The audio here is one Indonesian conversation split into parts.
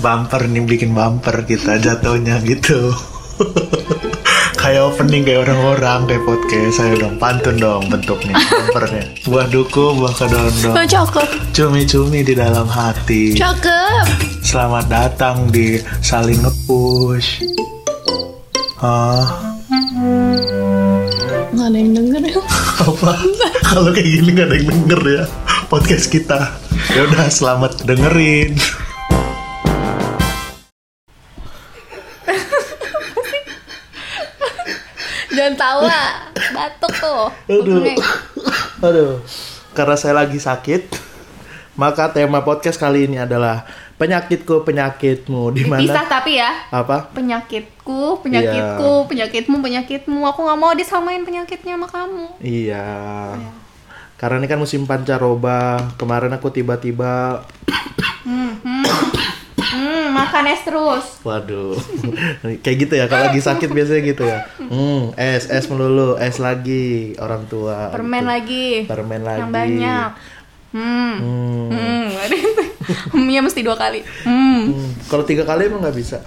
bumper nih bikin bumper kita jatuhnya gitu. kayak opening kayak orang-orang kayak podcast saya dong pantun dong bentuknya bumpernya buah duku buah kedondong Oh, cakep. cumi-cumi di dalam hati Cakep. selamat datang di saling ngepush ah Nggak ada yang denger ya. apa kalau kayak gini nggak ada yang denger ya podcast kita ya udah selamat dengerin Jangan tawa. Batuk tuh. Aduh. Aduh karena saya lagi sakit maka tema podcast kali ini adalah penyakitku penyakitmu di Dipisah mana tapi ya. apa Penyakitku, penyakitku, Iya. penyakitmu, penyakitmu. Aku nggak mau disamain penyakitnya sama kamu. iya karena ini kan musim pancaroba kemarin aku tiba-tiba Hmm, makan es terus. Waduh, kayak gitu ya. Kalau lagi sakit biasanya gitu ya. Hmm, es, es melulu, es lagi orang tua. Permen gitu. lagi. Permen lagi. Yang banyak. Hmm. Hmm. Hmm. Mie mesti dua kali. Hmm. Hmm, Kalau tiga kali emang nggak bisa.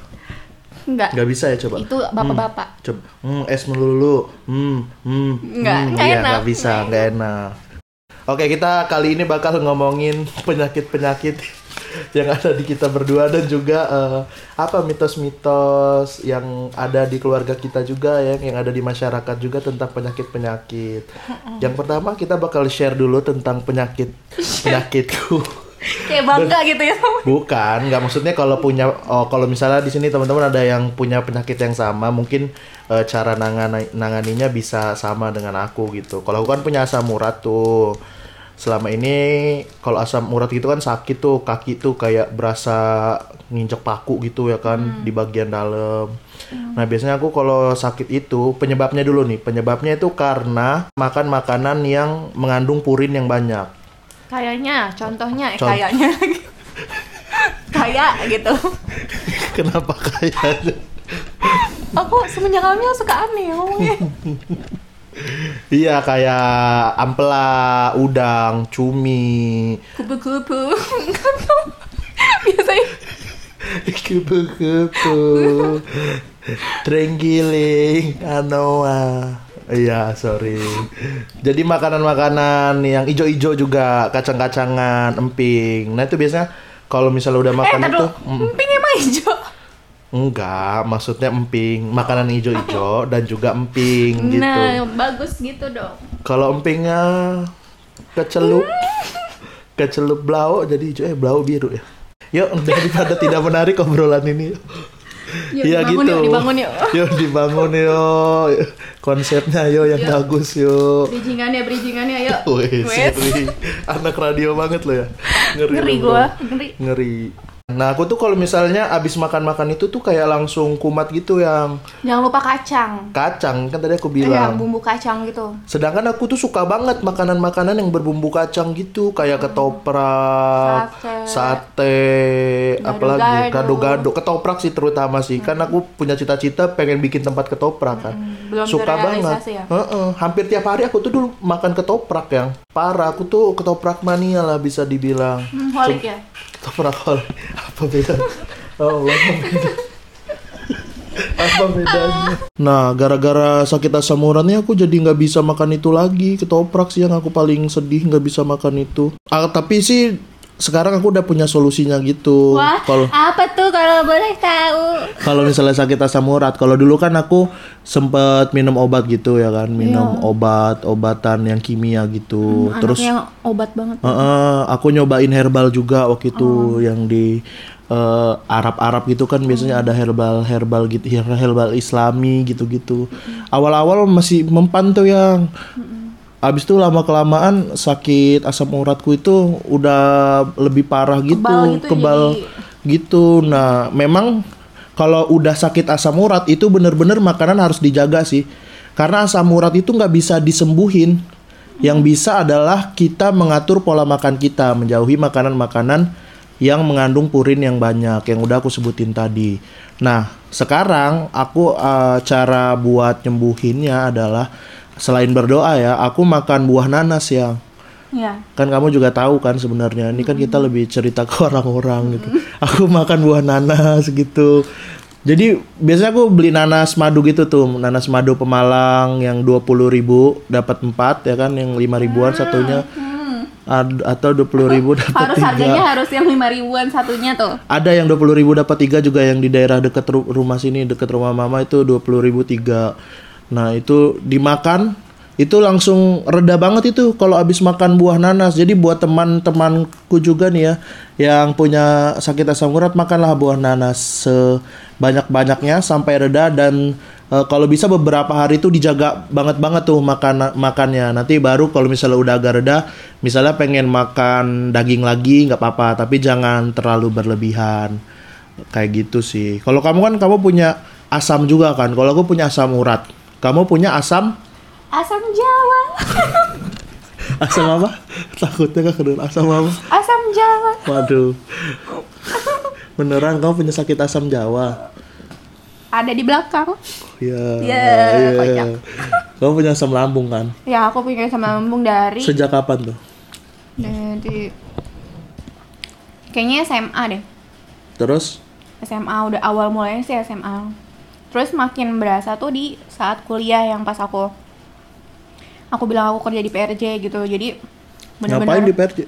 Enggak. Nggak bisa ya coba. Itu bapak-bapak. Coba. Hmm, es melulu. Hmm, hmm. Nggak, hmm, iya, enak. nggak bisa, nggak enak. Oke, kita kali ini bakal ngomongin penyakit-penyakit yang ada di kita berdua dan juga eh, apa mitos-mitos yang ada di keluarga kita juga ya, yang ada di masyarakat juga tentang penyakit-penyakit. Yang pertama kita bakal share dulu tentang penyakit penyakitku. Kayak bangga gitu ya. Bukan, nggak maksudnya kalau punya oh kalau misalnya di sini teman-teman ada yang punya penyakit yang sama, mungkin eh, cara nangani, nanganinya bisa sama dengan aku gitu. Kalau aku kan punya asam urat tuh. Selama ini kalau asam urat gitu kan sakit tuh, kaki tuh kayak berasa nginjek paku gitu ya kan di bagian dalam. Nah, biasanya aku kalau sakit itu penyebabnya dulu nih. Penyebabnya itu karena makan makanan yang mengandung purin yang banyak. Kayaknya, contohnya, eh, Contoh. kayaknya. Kayak gitu. Kenapa kayak Aku semenjak hamil suka aneh ngomongnya. Iya kayak ampela, udang, cumi, Kupu-kupu. Biasanya kupu-kupu, trenggiling, anoa. Iya, sorry. Jadi makanan-makanan yang ijo-ijo juga, kacang-kacangan, emping. Nah, itu biasanya kalau misalnya udah eh makan tadi itu. Emping emang hijau. Enggak, maksudnya emping, makanan ijo-ijo dan juga emping gitu. Nah, bagus gitu dong. Kalau empingnya kecelup, kecelup blau jadi hijau eh blau biru ya. Yuk daripada tidak menarik obrolan ini. Yuk, Iya dibangun gitu. yuk, dibangun yuk. Yuk dibangun yuk. Konsepnya yuk yang Yuk. bagus yuk. Bridgingannya, bridgingannya yuk. Wih, Wes. Anak radio banget lo ya. Ngeri, Ngeri gua, ngeri. Ngeri. Nah, aku tuh kalau misalnya abis makan-makan itu tuh kayak langsung kumat gitu yang Jangan lupa kacang. kacang kan tadi aku Iya, bilang. bumbu kacang gitu. Sedangkan aku tuh suka banget makanan-makanan yang berbumbu kacang gitu, kayak ketoprak, Sate. sate, apalagi Gado-gado. ketoprak sih terutama sih. Kan aku punya cita-cita pengen bikin tempat ketoprak kan. belum suka banget. ya? Heeh, hampir tiap hari aku tuh dulu makan ketoprak yang parah. Aku tuh ketoprak mania lah bisa dibilang. Hmm, holik ya. Ketoprak hol. Apa beda? Oh, apa beda? apa bedanya? Nah, gara-gara sakit asam urat nih aku jadi nggak bisa makan itu lagi. Ketoprak sih yang aku paling sedih nggak bisa makan itu. Ah, tapi sih sekarang aku udah punya solusinya gitu. Wah, Kalau apa tuh kalau boleh tahu? kalau misalnya sakit asam urat, kalau dulu kan aku sempet minum obat gitu ya kan, minum obat obatan yang kimia gitu. Terus Anaknya obat banget. Heeh, aku nyobain herbal juga waktu itu yang di eh, Arab-Arab gitu kan biasanya ada herbal herbal gitu herbal Islami gitu-gitu. Awal-awal masih mempan tuh yang Abis itu lama kelamaan sakit asam uratku itu udah lebih parah gitu, Kebal gitu kebal jadi. gitu. Nah, memang kalau udah sakit asam urat itu bener-bener makanan harus dijaga sih. Karena asam urat itu nggak bisa disembuhin. Yang bisa adalah kita mengatur pola makan kita, menjauhi makanan-makanan yang mengandung purin yang banyak, yang udah aku sebutin tadi. Nah, sekarang aku eh, cara buat nyembuhinnya adalah selain berdoa ya, aku makan buah nanas yang Iya. kan kamu juga tahu kan sebenarnya ini kan kita lebih cerita ke orang-orang gitu. Aku makan buah nanas gitu. Jadi biasanya aku beli nanas madu gitu tuh nanas madu Pemalang yang 20.000 ribu dapat 4 ya kan yang 5 ribuan satunya. Ad- atau 20.000 ribu dapat Harus tiga. harganya harus yang lima ribuan satunya tuh. ada yang 20.000 ribu dapat tiga juga yang di daerah dekat ru- rumah sini dekat rumah mama itu 20.000 ribu tiga nah itu dimakan itu langsung reda banget itu kalau habis makan buah nanas. Jadi buat teman-temanku juga nih ya yang punya sakit asam urat makanlah buah nanas sebanyak-banyaknya sampai reda dan eh, kalau bisa beberapa hari itu dijaga banget banget tuh makan makannya. Nanti baru kalau misalnya udah agak reda misalnya pengen makan daging lagi nggak apa-apa. Tapi jangan terlalu berlebihan. Kayak gitu sih. Kalau kamu kan kamu punya asam juga kan? Kalau aku punya asam urat kamu punya asam Asam Jawa. asam apa takutnya kedengeran asam apa Asam Jawa. waduh beneran kamu punya sakit asam Jawa Ada di belakang. ya Ya, iya. kocak. kamu punya asam lambung kan Ya aku punya sama lambung dari sejak kapan tuh dari kayaknya SMA deh. terus SMA udah awal mulainya sih SMA. Terus makin berasa tuh di saat kuliah yang pas aku aku bilang aku kerja di PRJ gitu. Jadi bener-bener ngapain di PRJ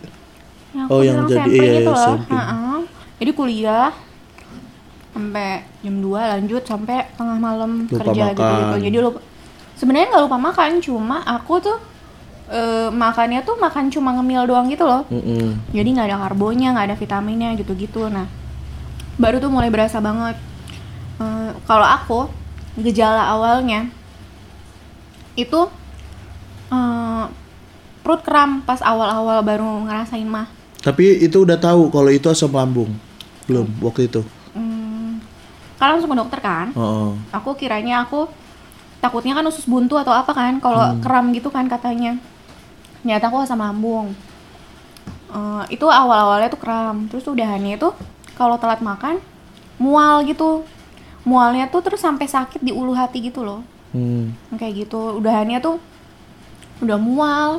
Ya, Oh, yang jadi- iya, gitu iya, loh. Jadi kuliah sampai jam 2 lanjut sampai tengah malam Lupa kerja makan. gitu-gitu. Jadi lupa sebenarnya nggak lupa makan, cuma aku tuh eh, makannya tuh makan cuma ngemil doang gitu loh. Mm-mm. Jadi nggak ada karbonya, nggak ada vitaminnya gitu-gitu. Nah, baru tuh mulai berasa banget. Eh, kalau aku gejala awalnya itu eh, perut kram pas awal-awal baru ngerasain mah. tapi itu udah tahu kalau itu asam lambung belum waktu itu Hmm, kan langsung ke dokter kan? oh, Aku kiranya aku takutnya kan usus buntu atau apa kan kalau kram gitu kan katanya. Ternyata aku asam lambung. Eh, itu awal-awalnya tuh kram, terus udahannya itu kalau telat makan mual gitu. Mualnya tuh terus sampai sakit di ulu hati gitu loh. hmm. Kayak gitu. Udahannya tuh udah mual,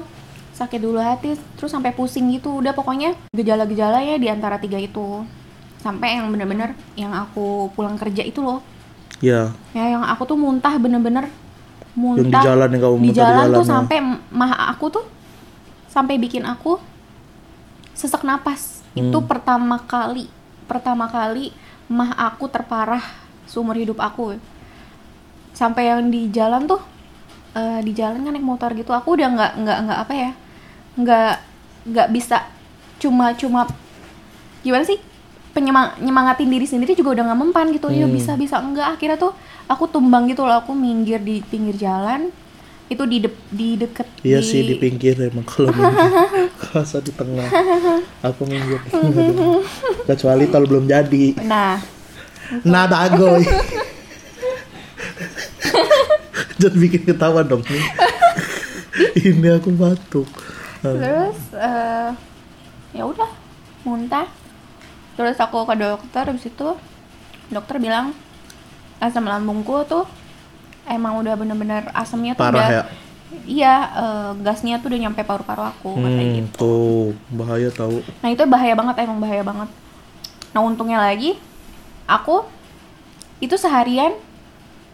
sakit dulu hati, terus sampai pusing gitu. Udah pokoknya gejala-gejalanya di antara tiga itu. Sampai yang bener-bener yang aku pulang kerja itu loh. ya Ya yang aku tuh muntah bener-bener muntah. Yang di jalan yang kamu Di muntah di jalan jalan, tuh ya. sampai mah aku tuh sampai bikin aku sesak napas. Itu Hmm. pertama kali, pertama kali mah aku terparah seumur hidup aku. Sampai yang di jalan tuh eh, di jalan kan naik motor gitu, aku udah nggak nggak nggak apa ya, nggak nggak bisa cuma cuma gimana sih penyemang nyemangatin diri sendiri juga udah nggak mempan gitu. Ya Hmm. bisa bisa enggak. Akhirnya tuh aku tumbang gitu loh aku minggir di pinggir jalan itu di de- di deket iya sih di pinggir emang kalau Masa di tengah aku minggir. Kecuali kalau belum jadi. Nah nah dagoy jangan bikin ketawa dong. Nih ini aku batuk. Terus eh, ya udah muntah. Terus aku ke dokter habis itu dokter bilang asam lambungku tuh emang udah bener-bener asamnya tuh Parah udah ya? iya eh, gasnya tuh udah nyampe paru-paru aku katanya hmm, gitu. tuh bahaya tahu Nah itu bahaya banget emang bahaya banget. Nah untungnya lagi aku itu seharian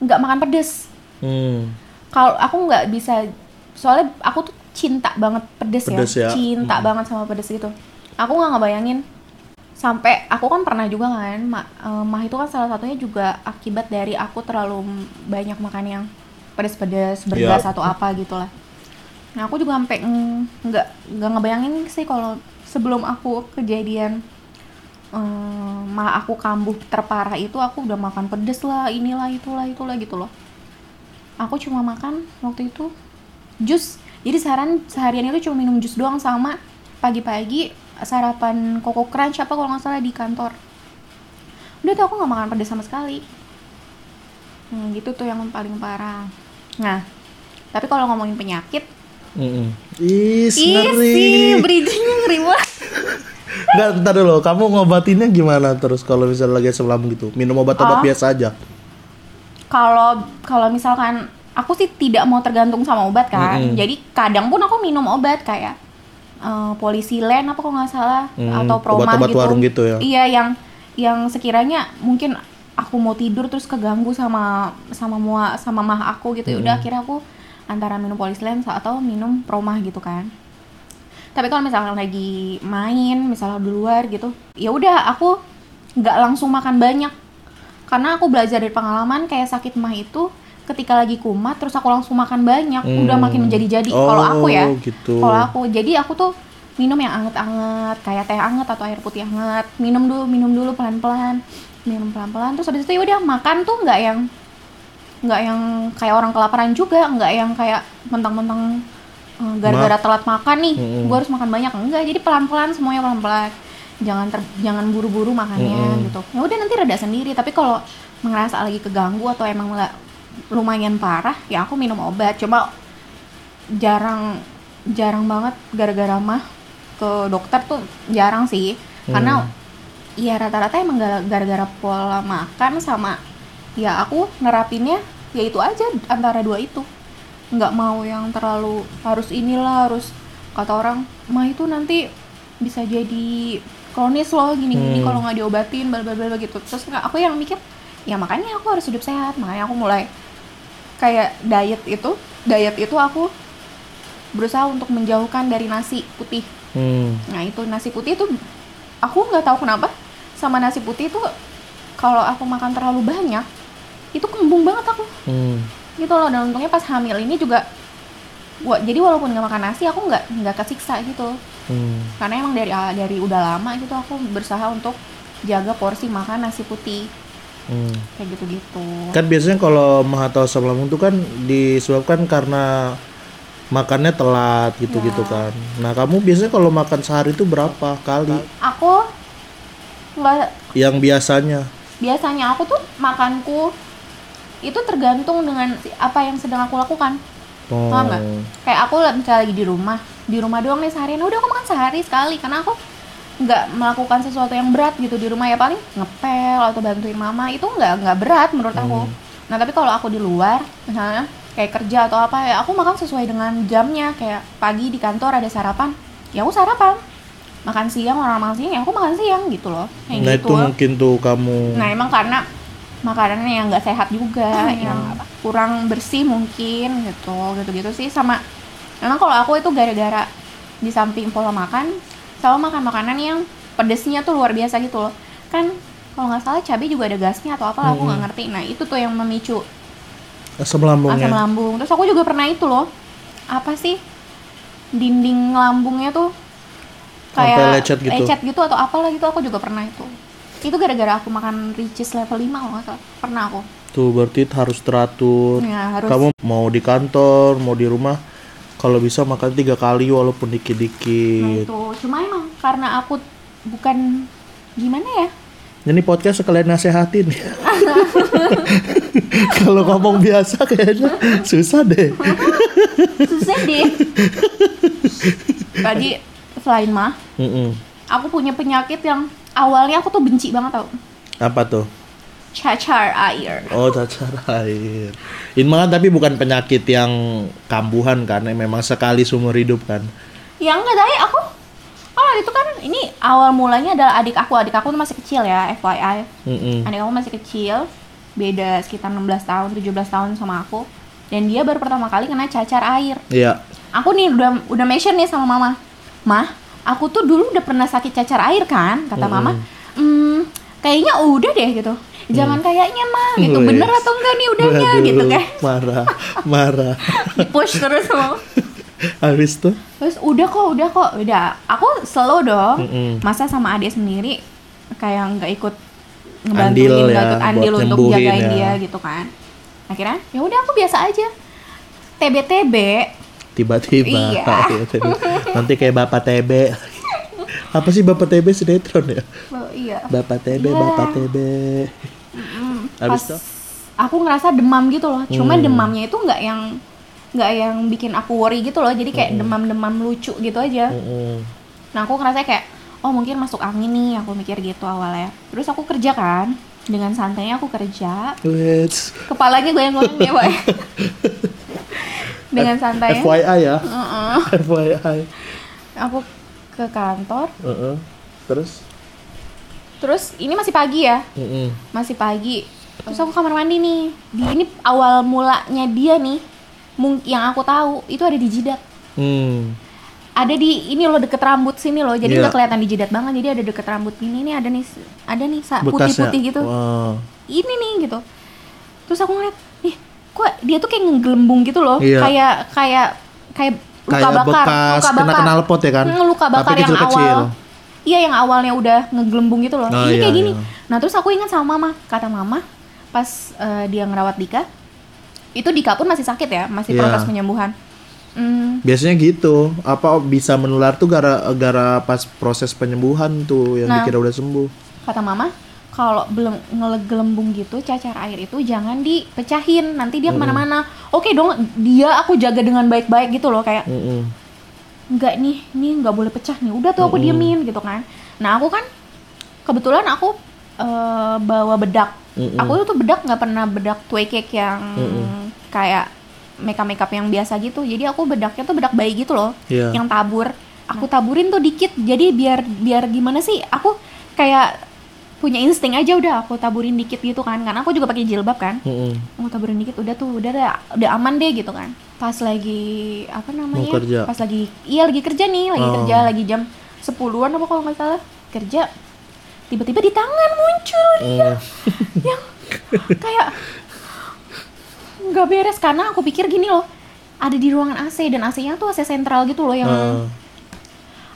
nggak makan pedes. hmm. Kalau aku nggak bisa soalnya aku tuh cinta banget pedes, Pedes ya. cinta Hmm. banget sama pedes itu. Aku nggak ngebayangin sampai aku kan pernah juga kan ma eh, mah itu kan salah satunya juga akibat dari aku terlalu banyak makan yang pedes-pedes bergas Iya. atau apa gitu lah. Nah aku juga sampai nggak nggak ngebayangin sih kalau sebelum aku kejadian eh, mah aku kambuh terparah itu aku udah makan pedes lah inilah itulah itulah gitu loh. Aku cuma makan waktu itu jus. Jadi seharian seharian itu cuma minum jus doang sama pagi-pagi sarapan koko crunch apa kalau nggak salah di kantor. Udah tuh aku nggak makan pedes sama sekali. Hmm, gitu tuh yang paling parah. Nah, tapi kalau ngomongin penyakit, Mm-mm. Is, Ih ngeri. ngeri banget. Enggak, ntar dulu. Kamu ngobatinnya gimana terus kalau misalnya lagi asam lambung gitu? Minum obat-obat Oh. biasa aja. Kalau kalau misalkan aku sih tidak mau tergantung sama obat kan. Mm-mm. Jadi kadang pun aku minum obat kayak eh, polisi land apa kok nggak salah Hmm, atau proma obat-obat gitu. warung gitu ya? Iya yang yang sekiranya mungkin aku mau tidur terus keganggu sama sama mua sama mah aku gitu. Ya Hmm. Udah akhirnya aku antara minum polisi land atau minum proma gitu kan. Tapi kalau misalnya lagi main, misalnya di luar gitu, ya udah aku nggak langsung makan banyak. Karena aku belajar dari pengalaman kayak sakit mah itu ketika lagi kumat terus aku langsung makan banyak, udah Hmm. makin menjadi-jadi. Kalau aku ya, Oh, gitu. kalau aku jadi aku tuh minum yang anget-anget kayak teh anget atau air putih anget minum dulu minum dulu pelan-pelan minum pelan-pelan terus habis itu ya udah makan tuh nggak yang nggak yang kayak orang kelaparan juga nggak yang kayak mentang-mentang gara-gara telat makan nih Mm-mm. gue harus makan banyak. Enggak jadi pelan-pelan semuanya pelan-pelan. Jangan ter, jangan buru-buru makannya Mm-mm. gitu. Ya udah nanti reda sendiri. Tapi kalau ngerasa lagi keganggu atau emang nggak lumayan parah ya aku minum obat. Coba jarang jarang banget gara-gara mah ke dokter tuh jarang sih. Karena ya rata-rata emang gara- gara-gara pola makan sama ya aku nerapinnya ya itu aja antara dua itu nggak mau yang terlalu harus inilah harus kata orang mah itu nanti bisa jadi kronis loh gini-gini Hmm. kalau nggak diobatin bla bla bla gitu terus nggak aku yang mikir ya makanya aku harus hidup sehat makanya aku mulai kayak diet itu diet itu aku berusaha untuk menjauhkan dari nasi putih Hmm. nah itu nasi putih itu aku nggak tahu kenapa sama nasi putih itu kalau aku makan terlalu banyak itu kembung banget aku Hmm. Gitu loh dan untungnya pas hamil ini juga gua jadi walaupun nggak makan nasi aku nggak nggak kesiksa gitu Hmm. karena emang dari dari udah lama gitu aku berusaha untuk jaga porsi makan nasi putih Hmm. kayak gitu gitu Kan biasanya kalau atau asam lambung itu kan disebabkan karena makannya telat gitu-gitu Ya. kan. Nah, kamu biasanya kalau makan sehari itu berapa kali? aku nggak Yang biasanya. biasanya aku tuh makanku itu tergantung dengan apa yang sedang aku lakukan. Oh. Paham nggak? kayak aku misalnya lagi di rumah di rumah doang nih seharian. Udah aku makan sehari sekali. Karena aku nggak melakukan sesuatu yang berat gitu di rumah ya. Paling ngepel atau bantuin mama. Itu nggak nggak berat menurut aku. Nah tapi kalau aku di luar misalnya kayak kerja atau apa ya aku makan sesuai dengan jamnya. Kayak pagi di kantor ada sarapan ya aku sarapan. Makan siang orang makan siang ya aku makan siang gitu loh. Kayak Nah, gitu. itu mungkin tuh kamu Nah emang karena makanannya yang nggak sehat juga, yang kurang bersih mungkin gitu, gitu-gitu sih sama. Memang kalau aku itu gara-gara di samping pola makan, selalu makan makanan yang pedesnya tuh luar biasa gitu loh. Kan kalau nggak salah cabai juga ada gasnya atau apa aku nggak ngerti. Nah itu tuh yang memicu asam lambung asam ya. lambung. Terus aku juga pernah itu loh, apa sih dinding lambungnya tuh Sampai lecet gitu. atau apalah gitu aku juga pernah itu itu gara-gara aku makan ricis level 5 kalau nggak salah pernah aku Tuh berarti harus teratur. ya harus Kamu mau di kantor, mau di rumah, kalau bisa makan tiga kali walaupun nah dikit-dikit. itu cuma emang karena aku bukan gimana ya Ini podcast sekalian nasehatin ya. kalau ngomong biasa kayaknya susah deh. susah deh tadi selain mah Mm-mm. aku punya penyakit yang awalnya aku tuh benci banget tau Apa tuh? cacar air Oh cacar air. Ini mah kan tapi bukan penyakit yang kambuhan kan, memang sekali seumur hidup kan. ya enggak tapi aku oh itu kan ini awal mulanya adalah adik aku adik aku tuh masih kecil ya FYI Mm-mm. adik aku masih kecil beda sekitar 16 tahun 17 tahun sama aku dan dia baru pertama kali kena cacar air Iya. aku nih udah udah mention nih sama mama mah aku tuh dulu udah pernah sakit cacar air kan kata mama. Hmm. Kayaknya udah deh gitu. Jangan kayaknya mah gitu. Wes. bener atau enggak nih udahnya Waduh, gitu kan? Marah, marah. di push terus sama Habis tuh? terus udah kok udah kok. Udah aku slow dong. Mm-mm. masa sama adik sendiri kayak nggak ikut Andil ngebantuin nggak ya, ikut andil untuk jagain ya. dia gitu kan. Akhirnya ya udah aku biasa aja. TB-TB Tiba-tiba. Iya. Tiba-tiba. Nanti kayak Bapak TB. Apa sih Bapak TB sinetron ya? Oh, iya Bapak TB, Iya. Bapak TB. Mm, Habis itu? aku ngerasa demam gitu loh cuma Hmm. demamnya itu nggak yang nggak yang bikin aku worry gitu loh jadi kayak demam-demam lucu gitu aja Mm-mm. nah aku ngerasa kayak oh mungkin masuk angin nih aku mikir gitu awalnya terus aku kerja kan dengan santainya aku kerja Wits. kepalanya goyang-goyang ya pak dengan santai FYI ya. Heeh. FYI. aku ke kantor Heeh. Terus? terus ini masih pagi ya Mm-mm. masih pagi terus aku kamar mandi nih di ini awal mulanya dia nih mung- yang aku tahu itu ada di jidat Hmm. ada di ini loh deket rambut sini loh jadi Iya. nggak kelihatan di jidat banget jadi ada deket rambut ini nih ada nih ada nih Bekasnya. putih-putih gitu Wah. ini nih gitu terus aku ngeliat kok dia tuh kayak ngegelembung gitu loh Iya. kayak kayak kayak luka Kayak bakar bekas luka kena bakar knalpot ya kan? Hmm, luka bakar Tapi yang kecil-kecil. awal iya yang awalnya udah ngegelembung gitu loh Oh, ini iya, kayak gini iya. nah terus aku ingat sama mama kata mama pas eh, dia ngerawat Dika itu Dika pun masih sakit ya masih Iya. proses penyembuhan Hmm, Biasanya gitu. Apa bisa menular tuh gara-gara pas proses penyembuhan tuh yang Nah. dikira udah sembuh. kata mama kalau belum ngegelembung gitu cacar air itu jangan dipecahin. Nanti dia ke mana-mana. Oke dong dia aku jaga dengan baik-baik gitu loh kayak Mm-mm. nggak nih nih nggak boleh pecah nih. Udah tuh aku diemin gitu kan. Nah aku kan kebetulan aku eh, bawa bedak. Mm-mm. aku tuh bedak nggak pernah bedak tue cake yang kayak makeup makeup yang biasa gitu. Jadi aku bedaknya tuh bedak bayi gitu loh Iya. yang tabur. Aku taburin tuh dikit jadi biar biar gimana sih? Aku kayak punya insting aja udah aku taburin dikit gitu kan karena aku juga pakai jilbab kan Mm-mm. mau taburin dikit udah tuh udah udah, udah aman deh gitu kan pas lagi apa namanya Mau kerja. pas lagi iya lagi kerja nih lagi Oh. kerja lagi jam 10-an apa kalau nggak salah kerja tiba-tiba di tangan muncul Mm. yang kayak nggak beres karena aku pikir gini loh ada di ruangan AC dan AC-nya tuh AC sentral gitu loh yang Ah.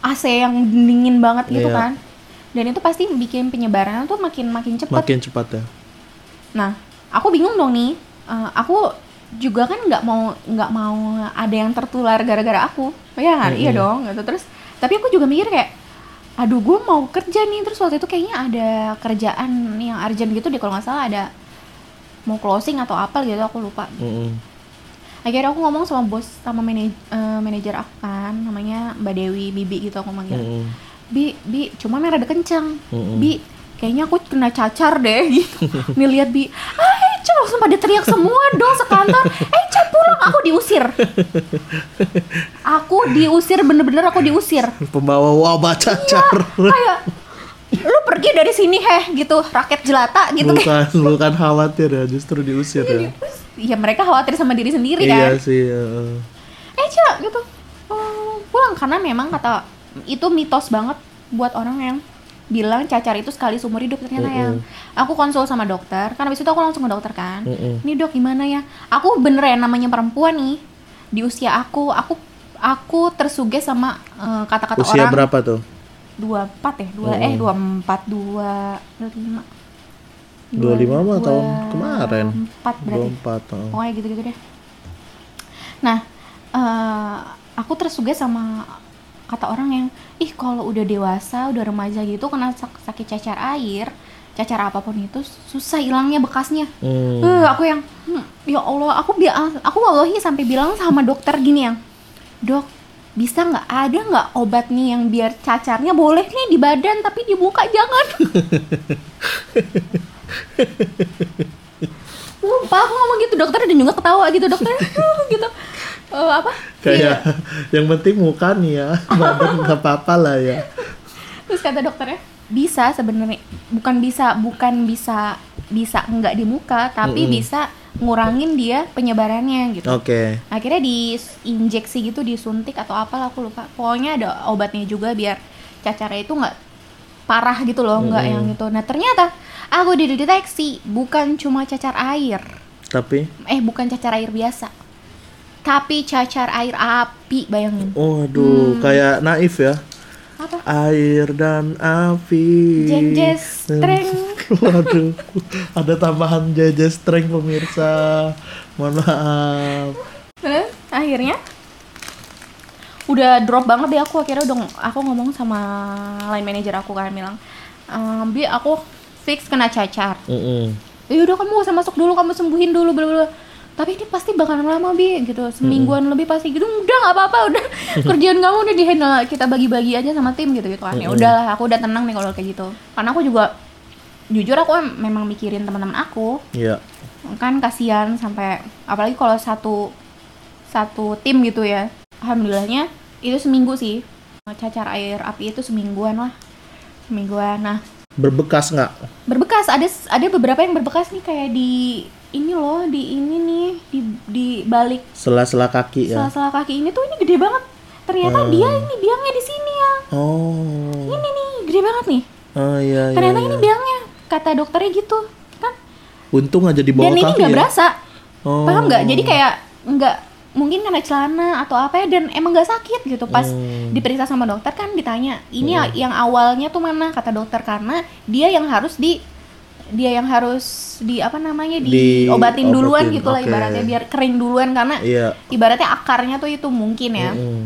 AC yang dingin banget gitu Iya. kan dan itu pasti bikin penyebarannya tuh makin makin cepet makin cepat ya. Nah, aku bingung dong nih. Eh, aku juga kan nggak mau nggak mau ada yang tertular gara-gara aku, ya kan? Iya dong. Gitu terus, tapi aku juga mikir kayak, aduh, gue mau kerja nih. Terus waktu itu kayaknya ada kerjaan yang urgent gitu deh kalau nggak salah ada mau closing atau apa gitu aku lupa. Mm-mm. Akhirnya aku ngomong sama bos sama manaj- eh, manajer aku kan, namanya Mbak Dewi Bibi gitu aku manggil. Mm-mm. Bi, Bi, cuman yang rada kenceng. Mm-mm. Bi, kayaknya aku kena cacar deh gitu. Nih lihat Bi, ah Eca langsung pada teriak semua dong sekantor. Eca pulang, aku diusir. Aku diusir, bener-bener aku diusir. Pembawa wabah cacar. Kayak, lu pergi dari sini heh gitu, rakyat jelata gitu. bukan bukan khawatir ya, justru diusir ya. Ya mereka khawatir sama diri sendiri Iya kan. sih. ya. Eca gitu, "Oh, pulang. Karena memang kata, itu mitos banget buat orang yang bilang cacar itu sekali seumur hidup ternyata Mm-mm. yang aku konsul sama dokter kan habis itu aku langsung ke dokter kan Mm-mm. ini dok gimana ya aku bener ya namanya perempuan nih di usia aku aku aku tersuges sama eh, kata-kata Usia orang berapa tuh? dua empat ya dua Mm. eh dua empat dua dua lima 25 mah tahun kemarin. empat berarti 24. oh. pokoknya gitu-gitu deh nah eh, aku tersuges sama kata orang yang ih kalau udah dewasa udah remaja gitu kena sak- sakit cacar air cacar apa pun itu susah hilangnya bekasnya. Hmm. Eh, aku yang "Hmm, ya Allah aku bi aku wallahi sampai bilang sama dokter gini yang dok bisa nggak ada nggak obat nih yang biar cacarnya boleh nih di badan tapi di muka jangan? Sumpah aku ngomong gitu dokter dan juga ketawa gitu dokter. Gitu Eh, apa Kayak Iya. yang penting muka nih ya, badan nggak apa-apa lah ya. terus kata dokternya bisa sebenarnya bukan bisa bukan bisa bisa nggak di muka tapi Mm-mm. bisa ngurangin dia penyebarannya gitu Oke. akhirnya diinjeksi gitu disuntik atau apalah aku lupa pokoknya ada obatnya juga biar cacarnya itu nggak parah gitu loh nggak Mm-mm. yang gitu nah ternyata aku dideteksi bukan cuma cacar air Tapi, eh bukan cacar air biasa tapi cacar air api bayangin oh aduh, kayak naif ya. apa Air dan api. Jejes streng. Waduh, ada tambahan jejes streng pemirsa. Mohon maaf. Terus akhirnya udah drop banget deh aku akhirnya udah aku ngomong sama line manager aku kan bilang ehm, bi aku fix kena cacar Mm-mm. ya udah kamu gak usah masuk dulu kamu sembuhin dulu bla bla." Tapi ini pasti bakalan lama bi gitu. Semingguan lebih pasti gitu. Udah nggak apa-apa udah. Kerjaan kamu udah di handle kita bagi-bagi aja sama tim gitu gitu kan. Ya udahlah aku udah tenang nih kalau kayak gitu. Karena aku juga jujur aku em- memang mikirin teman-teman aku. Iya. kan kasihan sampai apalagi kalau satu satu tim gitu ya. Alhamdulillahnya itu seminggu sih. Cacar air api itu semingguan lah. Semingguan. Nah Berbekas nggak? berbekas. Ada ada beberapa yang berbekas nih kayak di ini loh di ini nih di di balik Sela-sela kaki ya. sela-sela kaki ini tuh ini gede banget ternyata Hmm. dia ini biangnya di sini ya Oh. ini nih gede banget nih Oh iya iya. ternyata iya. ini biangnya kata dokternya gitu kan Untung aja di bawah dan ini kaki nggak ya. berasa Oh. paham nggak jadi kayak nggak mungkin karena celana atau apa ya dan emang nggak sakit gitu pas Hmm. diperiksa sama dokter kan ditanya ini yang awalnya tuh mana kata dokter karena dia yang harus di dia yang harus di apa namanya diobatin duluan Diobatin, gitu lah oke. ibaratnya biar kering duluan karena Iya. ibaratnya akarnya tuh itu mungkin ya Mm-mm.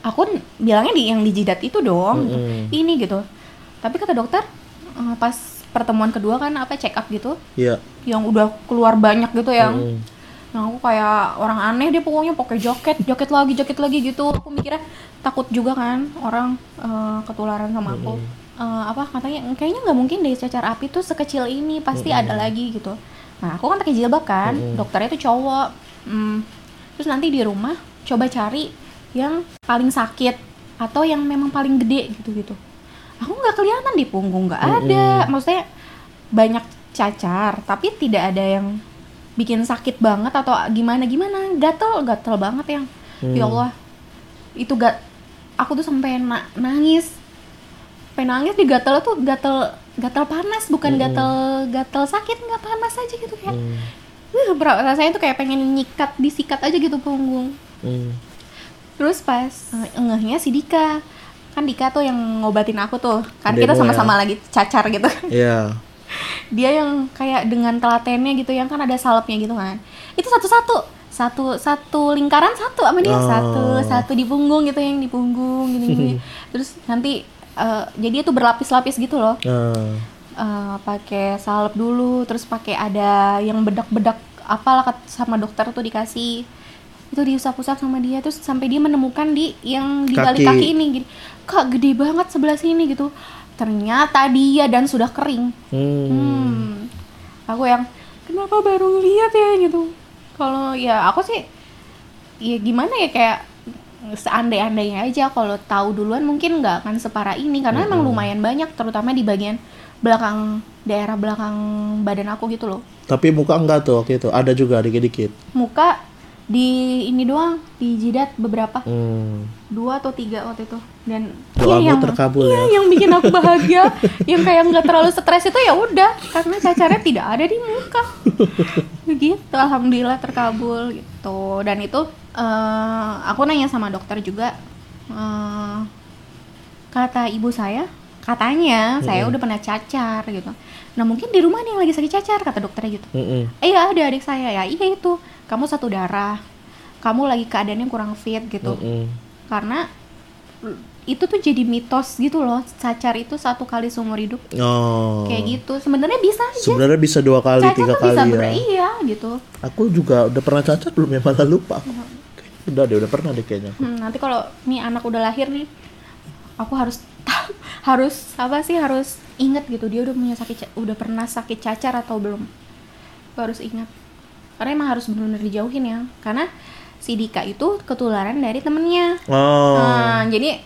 aku n- bilangnya di yang di jidat itu dong gitu. Mm-mm. ini gitu tapi kata dokter eh, pas pertemuan kedua kan apa check up gitu Iya. yang udah keluar banyak gitu yang Mm. Nah aku kayak orang aneh dia pokoknya pakai jaket, jaket lagi, jaket lagi gitu. Aku mikirnya takut juga kan orang eh, ketularan sama aku. Eh, apa katanya kayaknya nggak mungkin deh cacar api tuh sekecil ini pasti ada lagi gitu. Nah aku kan pakai jilbab kan, dokternya tuh cowok. Hmm, Terus nanti di rumah coba cari yang paling sakit atau yang memang paling gede gitu gitu. Aku nggak kelihatan di punggung nggak ada. Maksudnya banyak cacar tapi tidak ada yang bikin sakit banget atau gimana gimana gatel gatel banget yang ya Allah itu gak aku tuh sampai na- nangis sampai nangis di gatel tuh gatel gatel panas bukan gatel gatel sakit nggak panas aja gitu kayak Mm. uh, rasanya tuh kayak pengen nyikat disikat aja gitu punggung Mm. terus pas eh, engehnya si Dika kan Dika tuh yang ngobatin aku tuh kan Demo kita ya? sama-sama lagi cacar gitu Iya. dia yang kayak dengan telatennya gitu yang kan ada salepnya gitu kan itu satu-satu satu satu lingkaran satu sama dia Oh. satu satu di punggung gitu yang di punggung gini gini terus nanti eh, jadi itu berlapis-lapis gitu loh Ah. Eh, pakai salep dulu terus pakai ada yang bedak-bedak apalah sama dokter tuh dikasih itu diusap-usap sama dia terus sampai dia menemukan di yang di balik Kaki. kaki ini gini kak gede banget sebelah sini gitu ternyata dia dan sudah kering Hmm. Hmm. Aku yang kenapa baru ngeliat ya gitu. Kalau ya aku sih ya gimana ya kayak seandai-andainya aja kalau tahu duluan mungkin nggak akan separah ini karena emang lumayan banyak terutama di bagian belakang daerah belakang badan aku gitu loh. Tapi muka enggak tuh waktu itu. Ada juga dikit-dikit. Muka di ini doang di jidat beberapa Hmm. dua atau tiga waktu itu dan Doamu iya, yang terkabul iya, ya. yang bikin aku bahagia yang kayak nggak terlalu stres itu ya udah karena cacarnya tidak ada di muka begitu alhamdulillah terkabul gitu dan itu eh, aku nanya sama dokter juga eh, kata ibu saya katanya saya udah pernah cacar gitu. Nah mungkin di rumah nih yang lagi sakit cacar kata dokternya gitu. Mm-mm. iya ada adik saya. Ya iya itu. Kamu satu darah. Kamu lagi keadaannya kurang fit gitu. Mm-mm. karena itu tuh jadi mitos gitu loh. Cacar itu satu kali seumur hidup. Oh. kayak gitu. Sebenarnya bisa aja. Sebenarnya bisa dua kali, cacar tiga tuh bisa kali ber ya. iya gitu. Aku juga udah pernah cacat belum ya malah lupa. Kayaknya Udah deh, udah pernah deh kayaknya. Hmm, nanti kalau nih anak udah lahir nih aku harus harus apa sih harus inget gitu dia udah punya sakit udah pernah sakit cacar atau belum Aku harus ingat karena emang harus benar-benar dijauhin ya karena si Dika itu ketularan dari temennya Oh. Nah, jadi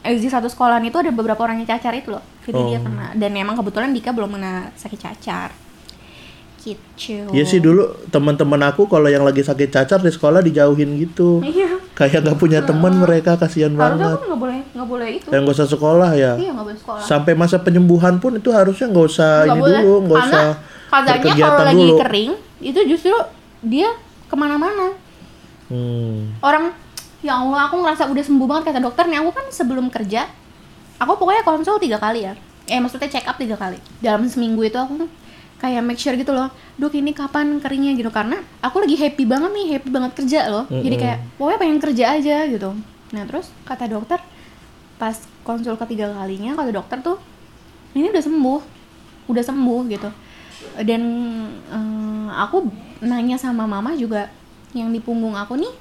di satu sekolahan itu ada beberapa orang yang cacar itu loh. Jadi dia Oh. kena dan emang kebetulan Dika belum kena sakit cacar. Gitu. Iya sih dulu teman-teman aku kalau yang lagi sakit cacar di sekolah dijauhin gitu. Iya. Kayak nggak punya teman mereka kasihan Harusnya banget. aku nggak boleh nggak boleh itu. Yang nggak usah sekolah ya. Iya nggak boleh sekolah. Sampai masa penyembuhan pun itu harusnya nggak usah Nggak ini boleh. dulu, nggak usah katanya kalau lagi dulu. kering itu justru dia ke mana-mana. Hmm. Orang ya Allah aku ngerasa udah sembuh banget kata dokter nih aku kan sebelum kerja aku pokoknya konsul tiga kali ya eh maksudnya check up tiga kali dalam seminggu itu aku kayak make sure gitu loh dok ini kapan keringnya gitu karena aku lagi happy banget nih happy banget kerja loh. Jadi kayak pokoknya pengen kerja aja gitu. Nah terus kata dokter pas konsul ketiga kalinya kata dokter tuh ini udah sembuh udah sembuh gitu. Dan eh, aku nanya sama mama juga yang di punggung aku nih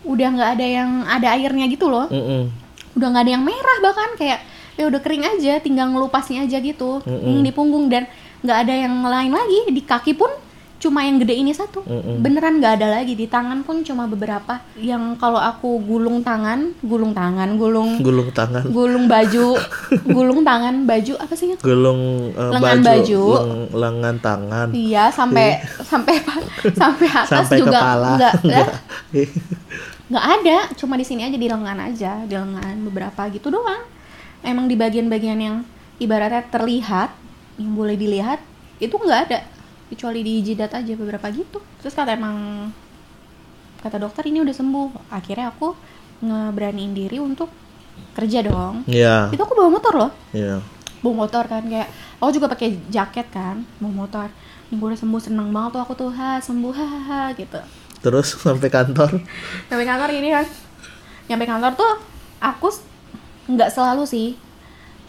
udah nggak ada yang ada airnya gitu loh. Mm-mm. udah nggak ada yang merah bahkan kayak ya udah kering aja tinggal ngelupasnya aja gitu Mm-mm. yang di punggung. Dan nggak ada yang lain lagi. Di kaki pun cuma yang gede ini satu. Mm-mm. beneran nggak ada lagi. Di tangan pun cuma beberapa. Yang kalau aku gulung tangan gulung tangan gulung Gulung tangan, gulung baju gulung tangan baju apa sih gulung eh, Lengan baju. leng- lengan tangan, iya sampai sampai pa- sampai atas sampai juga kepala. nggak Enggak. nggak ada. Cuma di sini aja di lengan aja. Di lengan beberapa gitu doang. Emang di bagian-bagian yang ibaratnya terlihat yang boleh dilihat itu nggak ada. Kecuali di jidat aja beberapa gitu. Terus kata emang kata dokter ini udah sembuh. Akhirnya aku ngeberaniin diri untuk kerja dong. Iya, itu aku bawa motor loh. Iya. bawa motor kan kayak aku juga pakai jaket kan bawa motor. Ini gue udah sembuh seneng banget tuh aku tuh. Ha sembuh hahaha gitu. Terus sampai kantor, sampai kantor gini kan. Nyampe kantor tuh aku nggak selalu sih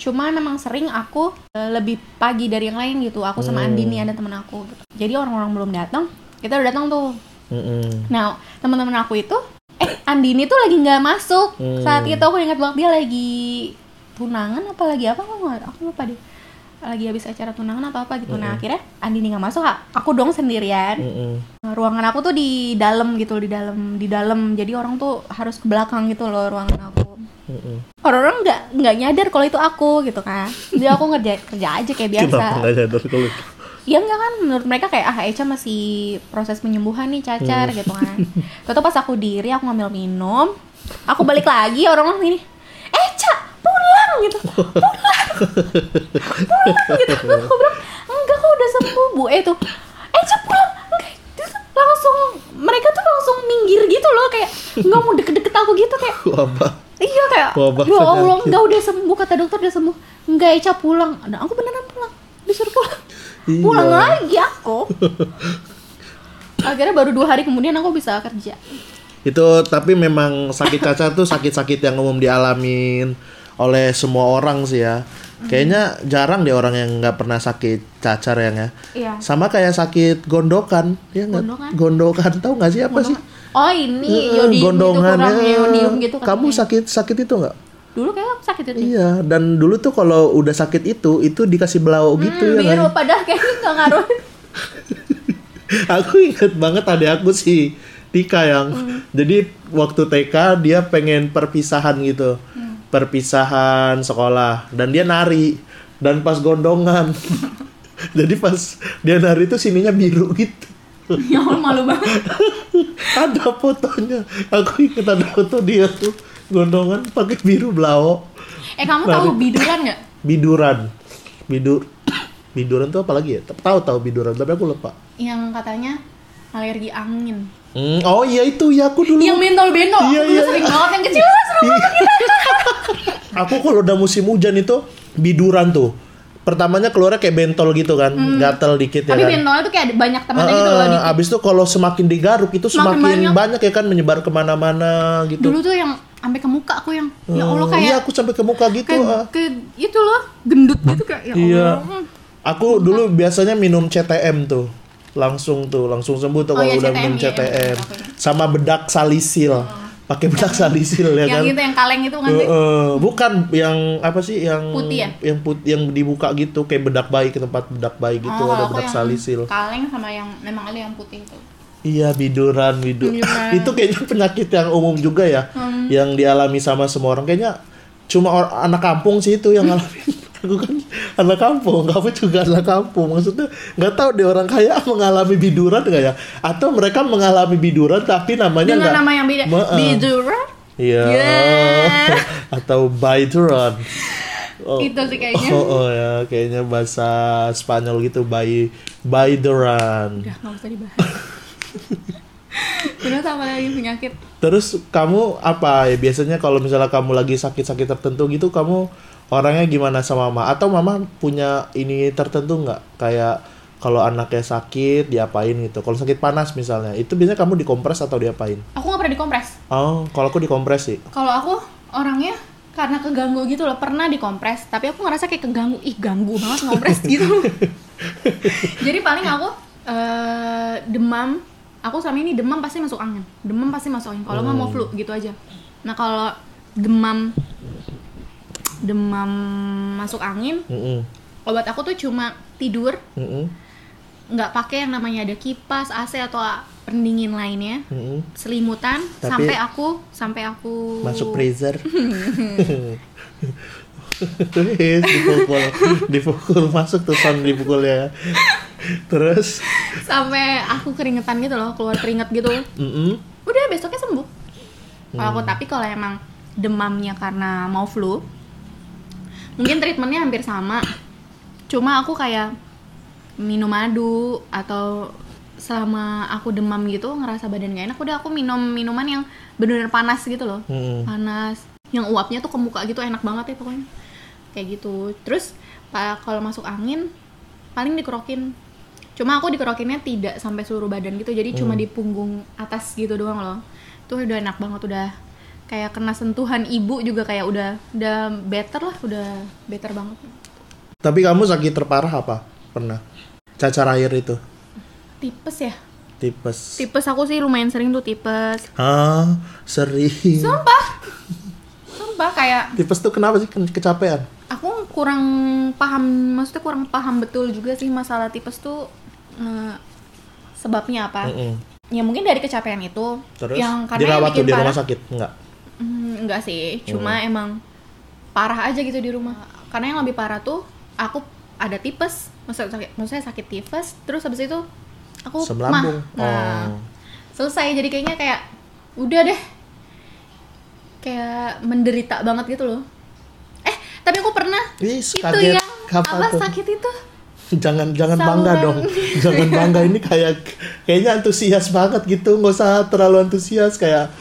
cuma memang sering aku eh, lebih pagi dari yang lain gitu aku sama Hmm. Andini ada temen aku gitu. jadi orang-orang belum datang kita udah datang tuh Mm-mm. nah teman-teman aku itu eh Andini tuh lagi nggak masuk Hmm. saat itu aku ingat banget dia lagi tunangan apa lagi apa aku nggak aku lupa deh lagi habis acara tunangan atau apa gitu Hmm. nah akhirnya Andini nggak masuk aku dong sendirian Mm-mm. Nah, ruangan aku tuh di dalam gitu di dalam di dalam jadi orang tuh harus ke belakang gitu loh ruangan aku Mm-mm. orang-orang nggak nggak nyadar kalau itu aku gitu kan jadi aku ngerja kerja aja kayak biasa Kenapa nggak sadar kalau itu? ya enggak kan menurut mereka kayak ah Echa masih proses penyembuhan nih cacar Hmm. gitu kan Terus pas aku diri aku ngambil minum aku balik lagi orang-orang gini Echa pulang gitu pulang gitu Terus aku bilang enggak kok udah sembuh bu eh tuh Echa pulang enggak Terus langsung mereka tuh langsung minggir gitu loh kayak nggak mau deket-deket aku gitu kayak Wabah. Iya kayak, Wabah ya Allah, enggak udah sembuh kata dokter udah sembuh. Enggak Eca pulang. Nah, aku beneran pulang. Disuruh pulang. Iya. Pulang lagi aku. Akhirnya baru dua hari kemudian aku bisa kerja. Itu tapi memang sakit cacar tuh sakit-sakit yang umum dialamin oleh semua orang sih ya. Kayaknya jarang deh orang yang nggak pernah sakit cacar yang ya. Iya. Sama kayak sakit gondokan, ya nggak? Gondokan? Gondokan, tahu nggak sih apa sih? Oh ini yodium gondongan, gitu kurang ya. yodium gitu Kamu katanya. sakit sakit itu nggak? Dulu kayak aku sakit itu. Iya, dan dulu tuh kalau udah sakit itu, itu dikasih belau gitu Hmm, ya biru kan? padahal kayaknya nggak ngaruh. aku inget banget adik aku sih Tika yang jadi waktu TK dia pengen perpisahan gitu perpisahan sekolah. Dan dia nari. Dan pas gondongan. Jadi pas dia nari itu sininya biru gitu. Ya Allah malu banget. ada fotonya. Aku inget ada foto dia tuh gondongan pakai biru belau Eh kamu tahu biduran nggak? biduran. Bidur biduran tuh apa lagi ya? Tahu tahu biduran tapi aku lupa. Yang katanya alergi angin. Hmm, oh iya itu ya aku dulu Yang bentol-bentol. Iya, Aku iya, sering iya. banget yang kecil serem aku kalau udah musim hujan itu biduran tuh pertamanya keluarnya kayak bentol gitu kan gatel dikit ya Hmm. Tapi kan bentolnya tuh kayak banyak temannya gitu loh. Dikit. abis itu kalau semakin digaruk itu Semakin semakin, banyak. banyak. ya kan menyebar ke mana-mana gitu Dulu tuh yang sampai ke muka aku yang ya Allah Hmm, kayak iya aku sampai ke muka gitu kayak, ah. kayak itu loh gendut gitu kayak ya Iya. Allah. aku dulu biasanya minum CTM tuh langsung tuh langsung sembuh tuh Oh, kalau iya, udah CTM, minum CTM oke. sama bedak salisil pakai bedak salisil ya yang kan itu yang kaleng itu kan sih? Heeh, bukan yang apa sih yang Putih ya? yang put yang dibuka gitu kayak bedak bayi ke tempat bedak bayi gitu Oh, ada aku bedak yang salisil. kaleng sama yang memang ada yang putih itu Iya biduran bidur. Itu kayaknya penyakit yang umum juga ya Hmm. yang dialami sama semua orang kayaknya cuma or- anak kampung sih itu yang ngalamin. Aku kan anak kampung, kamu juga anak kampung. Maksudnya nggak tahu deh orang kaya mengalami biduran nggak ya? Atau mereka mengalami biduran tapi namanya dengan nggak nama yang beda eh. biduran Iya. Yeah. Atau biduran. Oh, Itu sih kayaknya. Oh, oh ya, kayaknya bahasa Spanyol gitu, by Bideran. udah nggak usah dibahas Terus apa lagi penyakit Terus kamu apa ya biasanya kalau misalnya kamu lagi sakit-sakit tertentu gitu, kamu orangnya gimana sama mama? Atau mama punya ini tertentu nggak? Kayak kalau anaknya sakit diapain gitu? Kalau sakit panas misalnya, itu biasanya kamu dikompres atau diapain? aku nggak pernah dikompres Oh, kalau aku dikompres sih. kalau aku orangnya karena keganggu gitu loh pernah dikompres tapi aku ngerasa kayak keganggu ih ganggu banget ngompres gitu jadi paling aku eh, demam aku selama ini demam pasti masuk angin demam pasti masuk angin kalau nggak mau flu gitu aja nah kalau demam demam masuk angin Mm-mm. obat aku tuh cuma tidur. Mm-mm. nggak pakai yang namanya ada kipas AC atau pendingin lainnya. Mm-mm. selimutan Tapi- sampai aku sampai aku masuk freezer. Dipukul. Dipukul masuk tuh sound dipukulnya. Terus? Sampai aku keringetan gitu loh keluar keringet gitu. Mm udah besoknya sembuh. Kalau Hmm. aku tapi kalau emang demamnya karena mau flu mungkin treatmentnya hampir sama. Cuma aku kayak minum madu atau selama aku demam gitu ngerasa badan gak enak udah aku minum minuman yang bener-bener panas gitu loh. Mm-mm. panas. Yang uapnya tuh ke muka gitu enak banget ya pokoknya. Kayak gitu. Terus kalau masuk angin paling dikerokin. Cuma aku dikerokinnya tidak sampai seluruh badan gitu jadi cuma di punggung atas gitu doang loh. Tuh udah enak banget udah kayak kena sentuhan ibu juga kayak udah udah better lah udah better banget. Tapi kamu sakit terparah apa? Pernah? Cacar air itu? Tipes ya. Tipes. Tipes aku sih lumayan sering tuh tipes. Ah sering. Sumpah. Sumpah kayak tipes tuh kenapa sih? Ke- kecapean? Aku kurang paham maksudnya kurang paham betul juga sih masalah tipes tuh eh, sebabnya apa. Mm-mm. ya mungkin dari kecapean itu terus? yang karena yang dirawat tuh bikin di rumah sakit? Enggak Hmm, enggak sih. Cuma emang parah aja gitu di rumah. Karena yang lebih parah tuh aku ada tipes. Maksudnya sakit maksudnya sakit tipes. Terus habis itu aku mah. Nah Oh. selesai. Jadi kayaknya kayak udah deh. Kayak menderita banget gitu loh. Eh tapi aku pernah. Ih, itu kaget. yang Kapan apa tuh? sakit itu. Jangan jangan Saluran. bangga dong. Jangan bangga. Ini kayak kayaknya antusias banget gitu. Nggak usah terlalu antusias. Kayak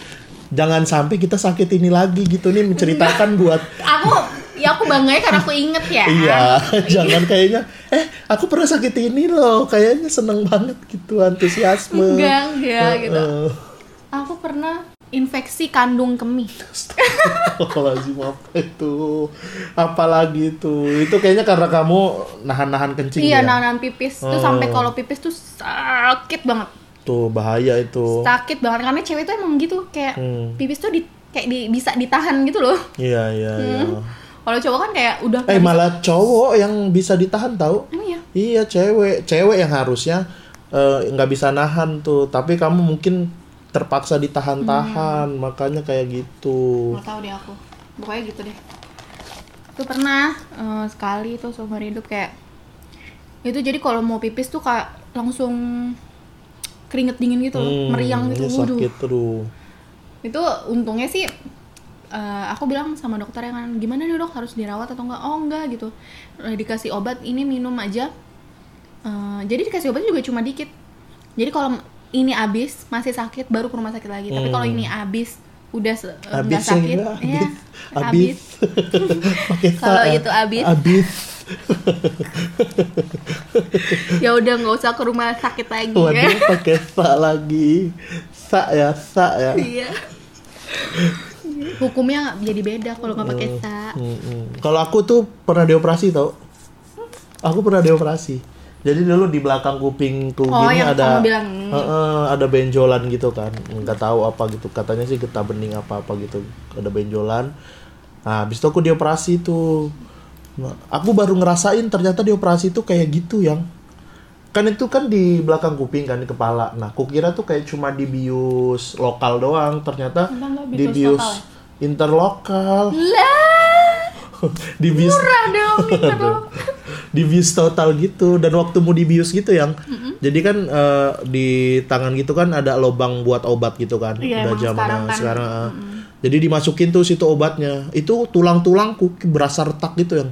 jangan sampai kita sakit ini lagi gitu. Nih menceritakan buat aku ya aku bangganya karena aku inget ya. Iya jangan kayaknya eh aku pernah sakit ini loh. Kayaknya seneng banget gitu antusiasme. Enggak enggak gitu. Heeh. aku pernah infeksi kandung kemih. Astagfirullahaladzim apa itu? Apalagi itu? Itu kayaknya karena kamu nahan-nahan kencing iya ya? nahan pipis. Tuh Oh. sampai kalau pipis tuh sakit banget tuh bahaya itu. Sakit banget karena cewek tuh emang gitu kayak Hmm. pipis tuh di, kayak di, bisa ditahan gitu loh. Iya iya iya. Kalau cowok kan kayak udah eh malah cowok yang bisa ditahan tahu bisa- emang ya Iya cewek, cewek yang harusnya eh, nggak bisa nahan tuh, tapi kamu mungkin terpaksa ditahan-tahan, makanya kayak gitu. nggak tahu deh aku. Pokoknya gitu deh. Itu pernah eh, sekali tuh seumur hidup kayak itu jadi kalau mau pipis tuh kayak langsung keringet dingin gitu Hmm, meriang gitu iya, waduh. sakit tuh. itu untungnya sih eh, aku bilang sama dokter yang kan gimana nih dok harus dirawat atau enggak? Oh enggak gitu. Eh, dikasih obat ini minum aja. Eh, jadi dikasih obat juga cuma dikit. Jadi kalau ini abis masih sakit baru ke rumah sakit lagi. Tapi kalau ini abis udah Abis nggak sakit ya, ya abis, Kalau itu abis. Abis. ya udah nggak usah ke rumah sakit lagi ya Waduh, pakai sa lagi. Sa ya, sa ya. iya hukumnya jadi beda kalau nggak pakai sa Mm-mm. Kalau aku tuh pernah dioperasi tau. Aku pernah dioperasi. Jadi dulu di belakang kupingku Oh, gini ada bilang. Heeh, ada benjolan gitu kan. Nggak tahu apa gitu. Katanya sih getah bening apa apa gitu. Ada benjolan. Nah, habis itu aku dioperasi tuh. Nah, aku baru ngerasain ternyata dioperasi itu kayak gitu yang kan itu kan di belakang kuping kan di kepala. Nah, kukira tuh kayak cuma di bius lokal doang. Ternyata di bius total ya? interlokal. lah di bius murah dong di bius total gitu dan waktu mau di bius gitu yang jadi kan eh, di tangan gitu kan ada lubang buat obat gitu kan Iya, udah zaman sekarang kan. sekarang eh. Jadi dimasukin tuh situ obatnya itu tulang-tulangku berasa retak gitu yang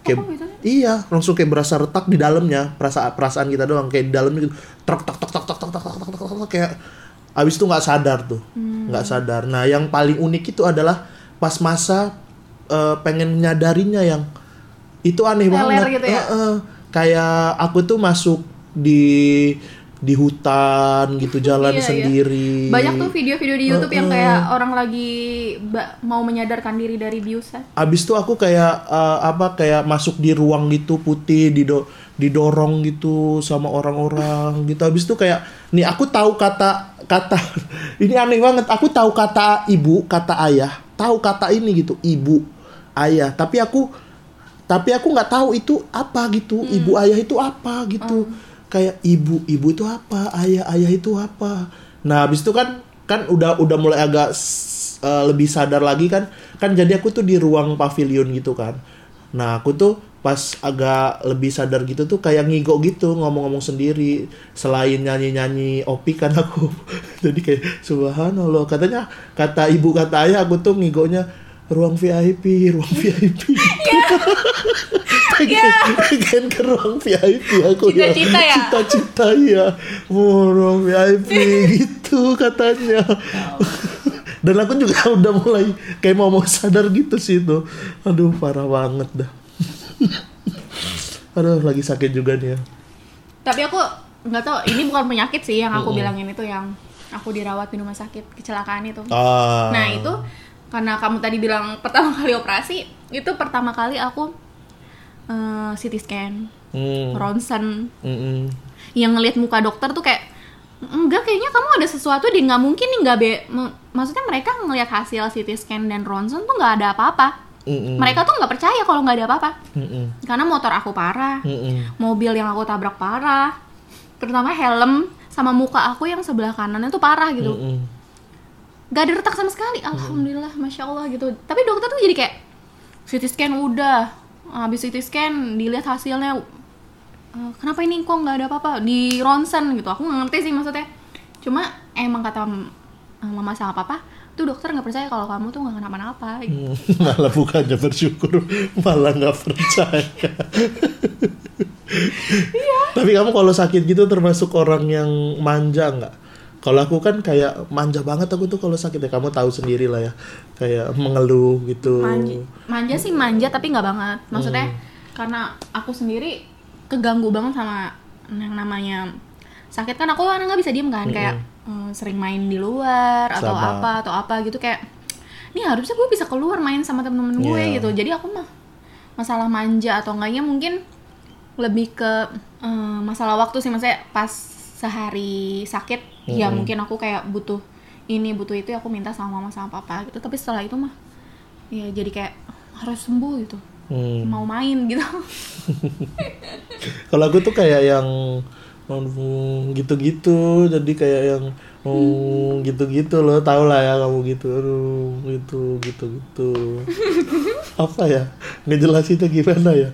kayak sih? iya langsung kayak berasa retak di dalamnya perasaan perasaan kita doang kayak di dalamnya gitu truk tak tak tak tak tak tak tak tak tak kayak abis itu nggak sadar tuh Hmm. nggak sadar nah yang paling unik itu adalah pas masa eh, pengen menyadarinya yang itu aneh Leler banget gitu ya? Heeh. kayak aku tuh masuk di di hutan gitu jalan Iya, iya. sendiri. Banyak tuh video-video di YouTube yang Heeh. kayak orang lagi mau menyadarkan diri dari biusan abis itu aku kayak eh, apa kayak masuk di ruang gitu putih dido didorong gitu sama orang-orang gitu. Abis itu kayak nih aku tahu kata kata ini aneh banget. Aku tahu kata ibu kata ayah. Tahu kata ini gitu ibu ayah. Tapi aku tapi aku nggak tahu itu apa gitu. Ibu ayah itu apa gitu kayak ibu ibu itu apa? Ayah ayah itu apa? Nah habis itu kan kan udah udah mulai agak eh, lebih sadar lagi kan. Kan jadi aku tuh di ruang pavilion gitu kan. Nah aku tuh pas agak lebih sadar gitu tuh kayak ngigo gitu ngomong-ngomong sendiri selain nyanyi-nyanyi opi kan aku. Jadi kayak subhanallah. Katanya kata ibu kata ayah aku tuh ngigonya ruang VIP ruang VIP pengen, pengen ke ruang VIP aku Cita-cita ya? cita-cita ya mau ruang VIP gitu katanya. Dan aku juga udah mulai kayak mau mau sadar gitu sih itu. Aduh parah banget dah. Aduh lagi sakit juga nih ya. Tapi aku nggak tahu ini bukan penyakit sih yang aku bilangin itu yang aku dirawat di rumah sakit kecelakaan itu. ah. Nah itu karena kamu tadi bilang pertama kali operasi itu pertama kali aku eh, CT scan, hmm, ronsen, hmm, hmm. yang ngelihat muka dokter tuh kayak enggak kayaknya kamu ada sesuatu di nggak mungkin nih nggak be maksudnya mereka ngelihat hasil CT scan dan ronsen tuh nggak ada apa-apa Mm-mm. mereka tuh nggak percaya kalau nggak ada apa-apa Mm-mm. karena motor aku parah Mm-mm. mobil yang aku tabrak parah terutama helm sama muka aku yang sebelah kanan itu parah gitu Mm-mm. gak ada retak sama sekali alhamdulillah masya allah gitu tapi dokter tuh jadi kayak CT scan udah habis CT scan dilihat hasilnya. "Eh, kenapa ini? Kok nggak ada apa-apa? Di ronsen gitu. Aku nggak ngerti sih maksudnya. Cuma emang kata eh, mama sama papa tuh dokter nggak percaya kalau kamu tuh nggak kenapa-napa. Gitu. Malah bukannya bersyukur malah nggak percaya. Tapi kamu kalau sakit gitu termasuk orang yang manja nggak kalau aku kan kayak manja banget aku tuh kalau sakit ya kamu tahu sendiri lah ya kayak mengeluh gitu manja, manja sih manja tapi nggak banget maksudnya Hmm. karena aku sendiri keganggu banget sama yang namanya sakit kan aku kan nggak bisa diem kan kayak eh, sering main di luar atau Hmm. Sama. apa atau apa gitu kayak ini harusnya gue bisa keluar main sama temen-temen gue Iya. gitu jadi aku mah masalah manja atau enggaknya mungkin lebih ke eh, masalah waktu sih maksudnya pas sehari sakit ya Hmm. mungkin aku kayak butuh ini butuh itu ya aku minta sama mama sama papa gitu tapi setelah itu mah ya jadi kayak harus sembuh gitu Hmm. mau main gitu Kalau aku tuh kayak yang hmm, gitu-gitu, jadi kayak yang hmm, gitu-gitu loh, tau lah ya kamu gitu, aduh, gitu, gitu-gitu. Apa ya? Itu gimana ya?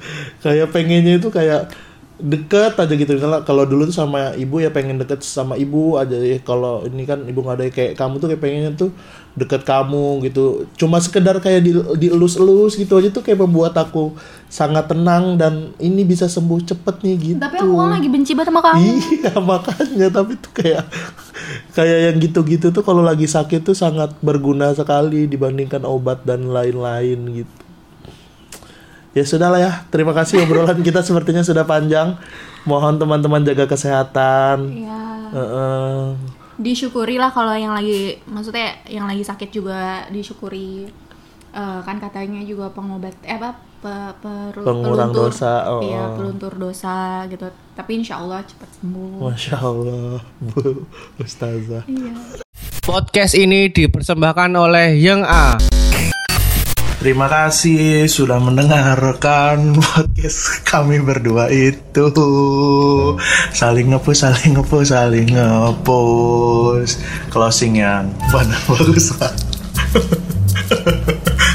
Kayak pengennya itu kayak deket aja gitu. Misalnya kalau dulu tuh sama ibu ya pengen deket sama ibu aja ya. Kalau ini kan ibu nggak ada kayak kamu tuh kayak pengennya tuh deket kamu gitu. Cuma sekedar kayak di dielus-elus gitu aja tuh kayak membuat aku sangat tenang dan ini bisa sembuh cepet nih gitu. Tapi aku kan lagi benci banget sama kamu. Iya makanya tapi tuh kayak kayak yang gitu-gitu tuh kalau lagi sakit tuh sangat berguna sekali dibandingkan obat dan lain-lain gitu. Ya sudah lah ya. Terima kasih obrolan kita sepertinya sudah panjang. Mohon teman-teman jaga kesehatan. ya Heeh. disyukuri lah kalau yang lagi maksudnya yang lagi sakit juga disyukuri Eh, kan katanya juga pengobat eh apa pe- peru- Pengurang peluntur. dosa, oh, iya oh. peluntur dosa gitu tapi insya Allah cepat sembuh Masya Allah, Bu Ustazah. iya Podcast ini dipersembahkan oleh Yang A. Terima kasih sudah mendengarkan podcast kami berdua itu. Saling ngepush, saling ngepush, saling ngepush. Closing yang mana bagus.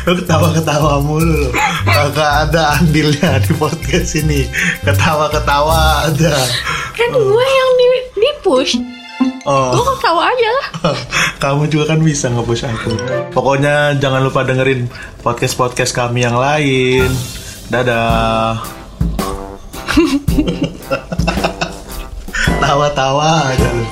Lu ketawa-ketawa mulu. Kagak ada andilnya di podcast ini. Ketawa-ketawa ada. kan gue yang di, di push Oh. gue ketawa aja lah Kamu juga kan bisa nge-push aku. Pokoknya jangan lupa dengerin podcast-podcast kami yang lain. Dadah. Tawa-tawa aja lu.